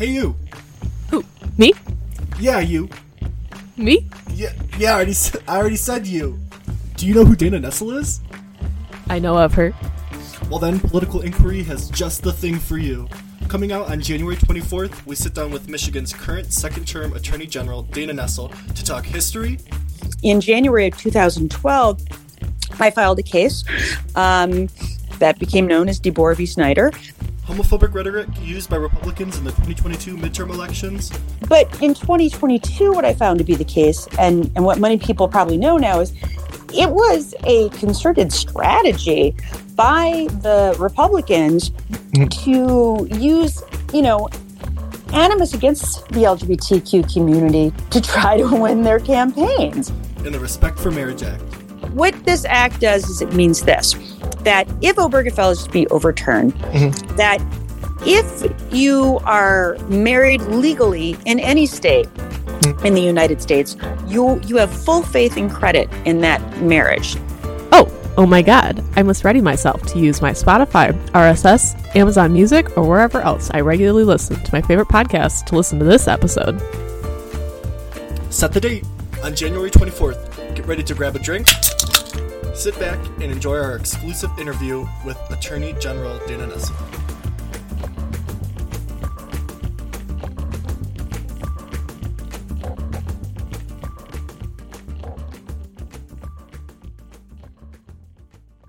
Hey, you. Who? Me? Yeah, you. Me? Yeah, yeah. I already, s- I already said you. Do you know who Dana Nessel is? I know of her. Well, then, Political In-Queery has just the thing for you. Coming out on January 24th, we sit down with Michigan's current second term Attorney General, Dana Nessel, to talk history, in January of 2012, I filed a case um, that became known as DeBoer v. Snyder. Homophobic rhetoric used by Republicans in the 2022 midterm elections, But in 2022, what I found to be the case, and, and what many people probably know now, is it was a concerted strategy by the Republicans mm. to use, you know, animus against the LGBTQ community to try to win their campaigns. In the Respect for Marriage Act. what this act does is it means this that if Obergefell is to be overturned, mm-hmm. that if you are married legally in any state mm-hmm. in the United States, you you have full faith and credit in that marriage. Oh, oh my god. I must ready myself to use my Spotify, RSS, Amazon Music, or wherever else I regularly listen to my favorite podcasts to listen to this episode. Set the date on January 24th. Get ready to grab a drink, sit back, and enjoy our exclusive interview with Attorney General Dana Nessel.